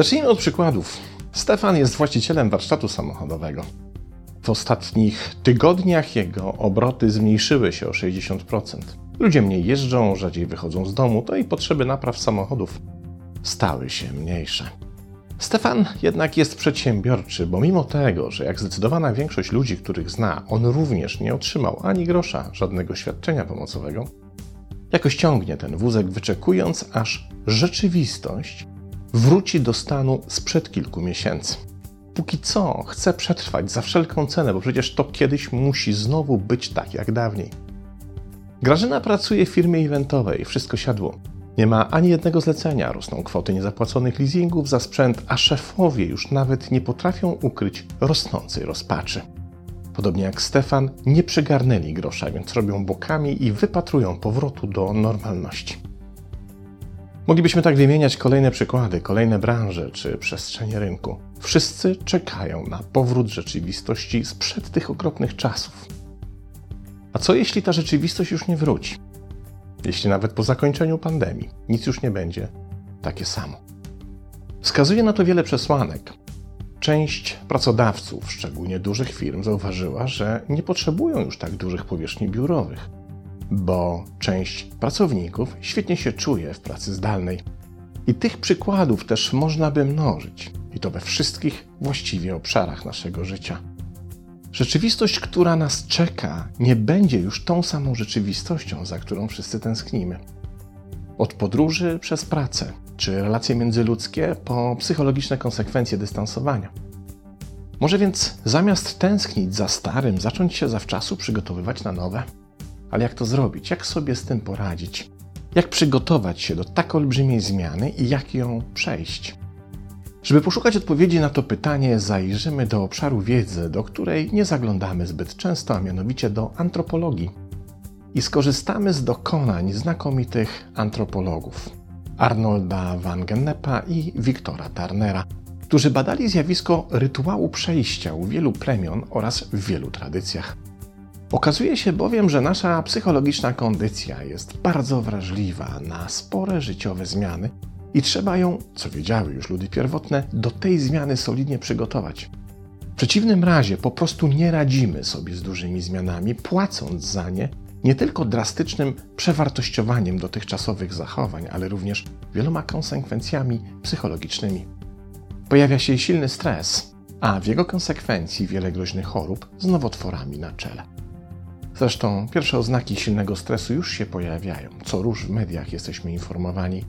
Zacznijmy od przykładów. Stefan jest właścicielem warsztatu samochodowego. W ostatnich tygodniach jego obroty zmniejszyły się o 60%. Ludzie mniej jeżdżą, rzadziej wychodzą z domu, to i potrzeby napraw samochodów stały się mniejsze. Stefan jednak jest przedsiębiorczy, bo mimo tego, że jak zdecydowana większość ludzi, których zna, on również nie otrzymał ani grosza żadnego świadczenia pomocowego, jakoś ciągnie ten wózek, wyczekując, aż rzeczywistość wróci do stanu sprzed kilku miesięcy. Póki co chce przetrwać za wszelką cenę, bo przecież to kiedyś musi znowu być tak jak dawniej. Grażyna pracuje w firmie eventowej, wszystko siadło. Nie ma ani jednego zlecenia, rosną kwoty niezapłaconych leasingów za sprzęt, a szefowie już nawet nie potrafią ukryć rosnącej rozpaczy. Podobnie jak Stefan, nie przygarnęli grosza, więc robią bokami i wypatrują powrotu do normalności. Moglibyśmy tak wymieniać kolejne przykłady, kolejne branże czy przestrzenie rynku. Wszyscy czekają na powrót rzeczywistości sprzed tych okropnych czasów. A co jeśli ta rzeczywistość już nie wróci? Jeśli nawet po zakończeniu pandemii nic już nie będzie takie samo. Wskazuje na to wiele przesłanek. Część pracodawców, szczególnie dużych firm, zauważyła, że nie potrzebują już tak dużych powierzchni biurowych, bo część pracowników świetnie się czuje w pracy zdalnej. I tych przykładów też można by mnożyć, i to we wszystkich właściwie obszarach naszego życia. Rzeczywistość, która nas czeka, nie będzie już tą samą rzeczywistością, za którą wszyscy tęsknimy. Od podróży przez pracę, czy relacje międzyludzkie, po psychologiczne konsekwencje dystansowania. Może więc zamiast tęsknić za starym, zacząć się zawczasu przygotowywać na nowe? Ale jak to zrobić? Jak sobie z tym poradzić? Jak przygotować się do tak olbrzymiej zmiany i jak ją przejść? Żeby poszukać odpowiedzi na to pytanie, zajrzymy do obszaru wiedzy, do której nie zaglądamy zbyt często, a mianowicie do antropologii. I skorzystamy z dokonań znakomitych antropologów Arnolda van Gennepa i Wiktora Turnera, którzy badali zjawisko rytuału przejścia u wielu plemion oraz w wielu tradycjach. Okazuje się bowiem, że nasza psychologiczna kondycja jest bardzo wrażliwa na spore życiowe zmiany i trzeba ją, co wiedziały już ludy pierwotne, do tej zmiany solidnie przygotować. W przeciwnym razie po prostu nie radzimy sobie z dużymi zmianami, płacąc za nie nie tylko drastycznym przewartościowaniem dotychczasowych zachowań, ale również wieloma konsekwencjami psychologicznymi. Pojawia się silny stres, a w jego konsekwencji wiele groźnych chorób z nowotworami na czele. Zresztą pierwsze oznaki silnego stresu już się pojawiają. Co róż w mediach jesteśmy informowani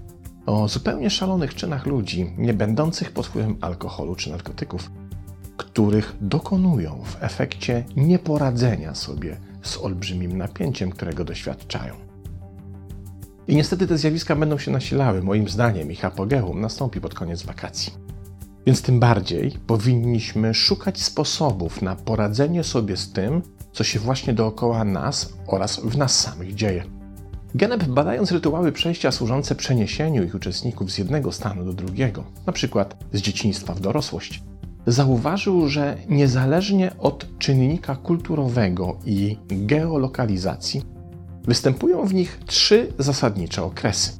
o zupełnie szalonych czynach ludzi, nie będących pod wpływem alkoholu czy narkotyków, których dokonują w efekcie nieporadzenia sobie z olbrzymim napięciem, którego doświadczają. I niestety te zjawiska będą się nasilały. Moim zdaniem ich apogeum nastąpi pod koniec wakacji. Więc tym bardziej powinniśmy szukać sposobów na poradzenie sobie z tym, co się właśnie dookoła nas oraz w nas samych dzieje. Genep, badając rytuały przejścia służące przeniesieniu ich uczestników z jednego stanu do drugiego, np. z dzieciństwa w dorosłość, zauważył, że niezależnie od czynnika kulturowego i geolokalizacji, występują w nich trzy zasadnicze okresy.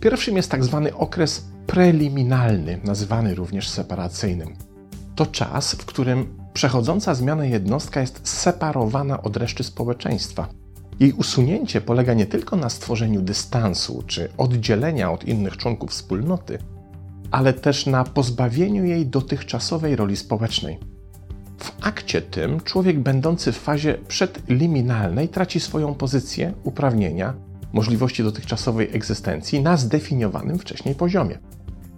Pierwszym jest tak zwany okres preliminalny, nazywany również separacyjnym. To czas, w którym przechodząca zmiana jednostka jest separowana od reszty społeczeństwa. Jej usunięcie polega nie tylko na stworzeniu dystansu czy oddzielenia od innych członków wspólnoty, ale też na pozbawieniu jej dotychczasowej roli społecznej. W akcie tym człowiek będący w fazie przedliminalnej traci swoją pozycję, uprawnienia, możliwości dotychczasowej egzystencji na zdefiniowanym wcześniej poziomie.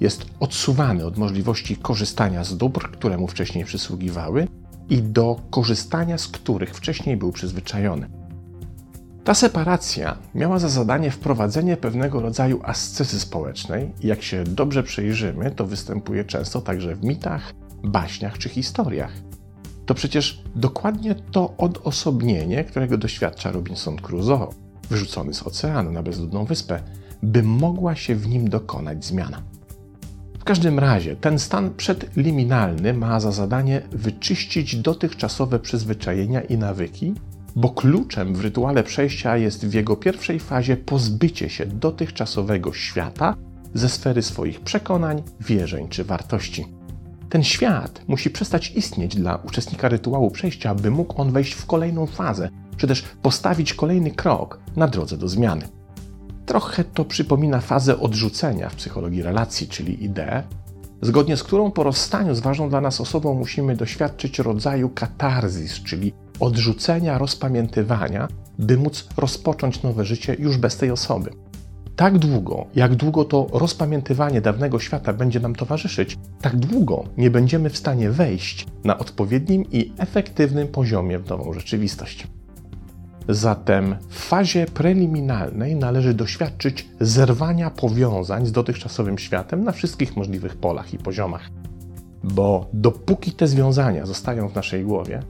Jest odsuwany od możliwości korzystania z dóbr, które mu wcześniej przysługiwały i do korzystania z których wcześniej był przyzwyczajony. Ta separacja miała za zadanie wprowadzenie pewnego rodzaju ascezy społecznej i jak się dobrze przyjrzymy, to występuje często także w mitach, baśniach czy historiach. To przecież dokładnie to odosobnienie, którego doświadcza Robinson Crusoe, wyrzucony z oceanu na bezludną wyspę, by mogła się w nim dokonać zmiana. Każdym razie ten stan przedliminalny ma za zadanie wyczyścić dotychczasowe przyzwyczajenia i nawyki bo kluczem w rytuale przejścia jest w jego pierwszej fazie pozbycie się dotychczasowego świata ze sfery swoich przekonań, wierzeń czy wartości. Ten świat musi przestać istnieć dla uczestnika rytuału przejścia, aby mógł on wejść w kolejną fazę, czy też postawić kolejny krok na drodze do zmiany. Trochę to przypomina fazę odrzucenia w psychologii relacji, czyli ideę, zgodnie z którą po rozstaniu z ważną dla nas osobą musimy doświadczyć rodzaju katarzis, czyli odrzucenia, rozpamiętywania, by móc rozpocząć nowe życie już bez tej osoby. Tak długo, jak długo to rozpamiętywanie dawnego świata będzie nam towarzyszyć, tak długo nie będziemy w stanie wejść na odpowiednim i efektywnym poziomie w nową rzeczywistość. Zatem w fazie preliminalnej należy doświadczyć zerwania powiązań z dotychczasowym światem na wszystkich możliwych polach i poziomach. Bo dopóki te związania zostają w naszej głowie,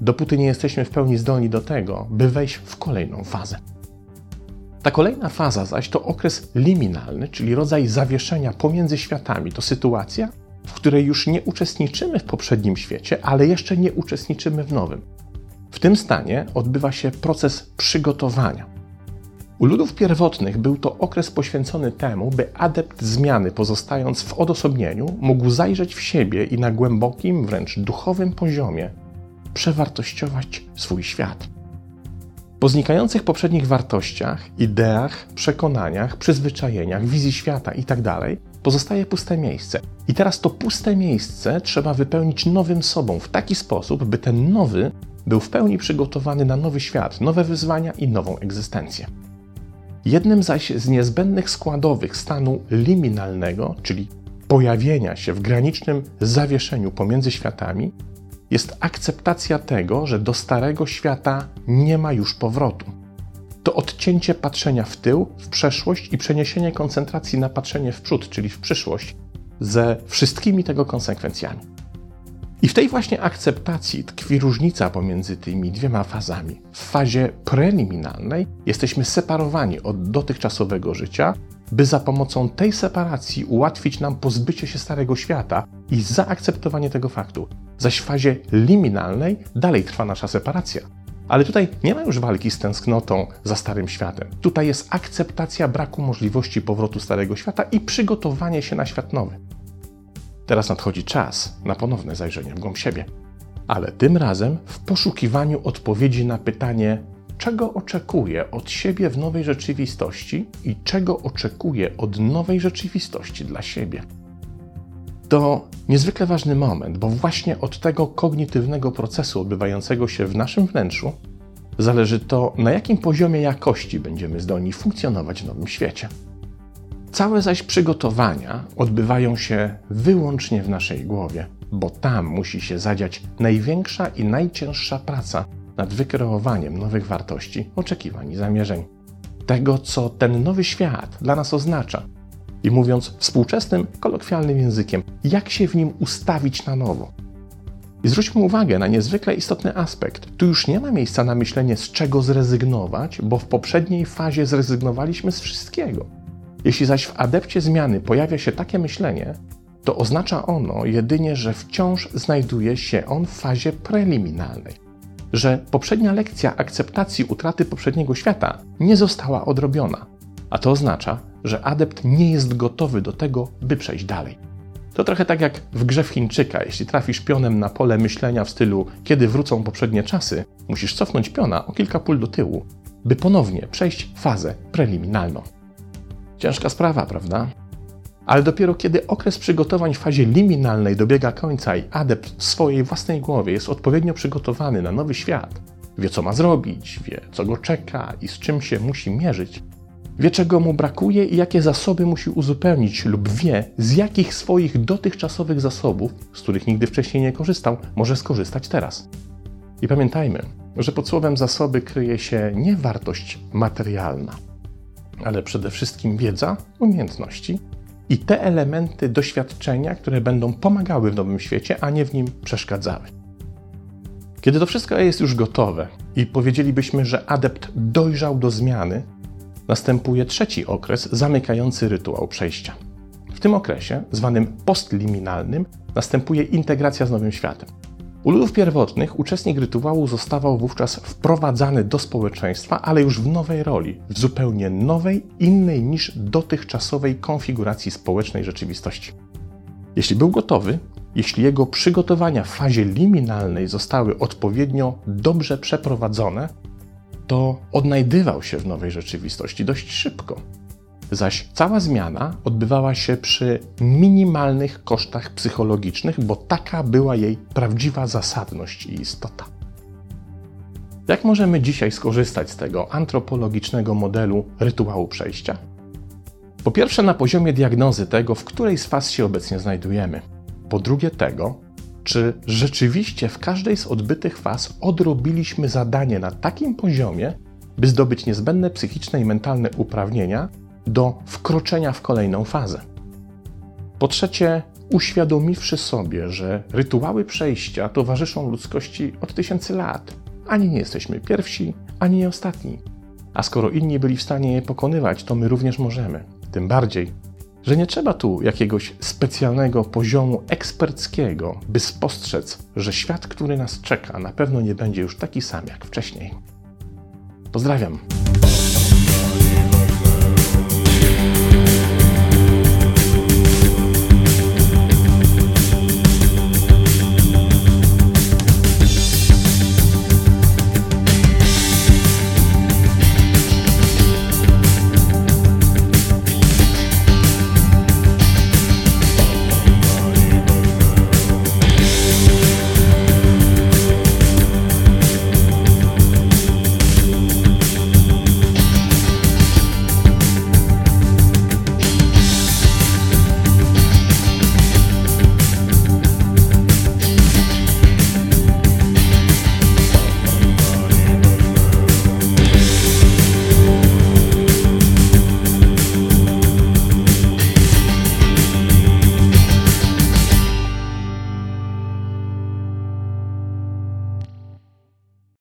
dopóty nie jesteśmy w pełni zdolni do tego, by wejść w kolejną fazę. Ta kolejna faza zaś to okres liminalny, czyli rodzaj zawieszenia pomiędzy światami. To sytuacja, w której już nie uczestniczymy w poprzednim świecie, ale jeszcze nie uczestniczymy w nowym. W tym stanie odbywa się proces przygotowania. U ludów pierwotnych był to okres poświęcony temu, by adept zmiany, pozostając w odosobnieniu, mógł zajrzeć w siebie i na głębokim, wręcz duchowym poziomie przewartościować swój świat. Po znikających poprzednich wartościach, ideach, przekonaniach, przyzwyczajeniach, wizji świata itd. Pozostaje puste miejsce. I teraz to puste miejsce trzeba wypełnić nowym sobą w taki sposób, by ten nowy był w pełni przygotowany na nowy świat, nowe wyzwania i nową egzystencję. Jednym zaś z niezbędnych składowych stanu liminalnego, czyli pojawienia się w granicznym zawieszeniu pomiędzy światami, jest akceptacja tego, że do starego świata nie ma już powrotu. To odcięcie patrzenia w tył, w przeszłość i przeniesienie koncentracji na patrzenie w przód, czyli w przyszłość, ze wszystkimi tego konsekwencjami. I w tej właśnie akceptacji tkwi różnica pomiędzy tymi dwiema fazami. W fazie preliminalnej jesteśmy separowani od dotychczasowego życia, by za pomocą tej separacji ułatwić nam pozbycie się starego świata i zaakceptowanie tego faktu. Zaś w fazie liminalnej dalej trwa nasza separacja. Ale tutaj nie ma już walki z tęsknotą za starym światem. Tutaj jest akceptacja braku możliwości powrotu starego świata i przygotowanie się na świat nowy. Teraz nadchodzi czas na ponowne zajrzenie w głąb siebie. Ale tym razem w poszukiwaniu odpowiedzi na pytanie, czego oczekuję od siebie w nowej rzeczywistości i czego oczekuję od nowej rzeczywistości dla siebie. To niezwykle ważny moment, bo właśnie od tego kognitywnego procesu odbywającego się w naszym wnętrzu zależy to, na jakim poziomie jakości będziemy zdolni funkcjonować w nowym świecie. Całe zaś przygotowania odbywają się wyłącznie w naszej głowie, bo tam musi się zadziać największa i najcięższa praca nad wykreowaniem nowych wartości, oczekiwań i zamierzeń. Tego, co ten nowy świat dla nas oznacza. I mówiąc współczesnym, kolokwialnym językiem, jak się w nim ustawić na nowo. I zwróćmy uwagę na niezwykle istotny aspekt. Tu już nie ma miejsca na myślenie, z czego zrezygnować, bo w poprzedniej fazie zrezygnowaliśmy z wszystkiego. Jeśli zaś w adepcie zmiany pojawia się takie myślenie, to oznacza ono jedynie, że wciąż znajduje się on w fazie preliminalnej, że poprzednia lekcja akceptacji utraty poprzedniego świata nie została odrobiona, a to oznacza, że adept nie jest gotowy do tego, by przejść dalej. To trochę tak jak w grze w Chińczyka. Jeśli trafisz pionem na pole myślenia w stylu kiedy wrócą poprzednie czasy, musisz cofnąć piona o kilka pól do tyłu, by ponownie przejść fazę preliminalną. Ciężka sprawa, prawda? Ale dopiero kiedy okres przygotowań w fazie liminalnej dobiega końca i adept w swojej własnej głowie jest odpowiednio przygotowany na nowy świat, wie co ma zrobić, wie co go czeka i z czym się musi mierzyć, wie czego mu brakuje i jakie zasoby musi uzupełnić, lub wie z jakich swoich dotychczasowych zasobów, z których nigdy wcześniej nie korzystał, może skorzystać teraz. I pamiętajmy, że pod słowem zasoby kryje się nie wartość materialna, ale przede wszystkim wiedza, umiejętności i te elementy doświadczenia, które będą pomagały w nowym świecie, a nie w nim przeszkadzały. Kiedy to wszystko jest już gotowe i powiedzielibyśmy, że adept dojrzał do zmiany, następuje trzeci okres zamykający rytuał przejścia. W tym okresie, zwanym postliminalnym, następuje integracja z nowym światem. U ludów pierwotnych uczestnik rytuału zostawał wówczas wprowadzany do społeczeństwa, ale już w nowej roli, w zupełnie nowej, innej niż dotychczasowej konfiguracji społecznej rzeczywistości. Jeśli był gotowy, jeśli jego przygotowania w fazie liminalnej zostały odpowiednio dobrze przeprowadzone, to odnajdywał się w nowej rzeczywistości dość szybko. Zaś cała zmiana odbywała się przy minimalnych kosztach psychologicznych, bo taka była jej prawdziwa zasadność i istota. Jak możemy dzisiaj skorzystać z tego antropologicznego modelu rytuału przejścia? Po pierwsze, na poziomie diagnozy tego, w której z faz się obecnie znajdujemy. Po drugie, tego, czy rzeczywiście w każdej z odbytych faz odrobiliśmy zadanie na takim poziomie, by zdobyć niezbędne psychiczne i mentalne uprawnienia do wkroczenia w kolejną fazę. Po trzecie, uświadomiwszy sobie, że rytuały przejścia towarzyszą ludzkości od tysięcy lat. Ani nie jesteśmy pierwsi, ani nie ostatni. A skoro inni byli w stanie je pokonywać, to my również możemy. Tym bardziej, że nie trzeba tu jakiegoś specjalnego poziomu eksperckiego, by spostrzec, że świat, który nas czeka, na pewno nie będzie już taki sam jak wcześniej. Pozdrawiam.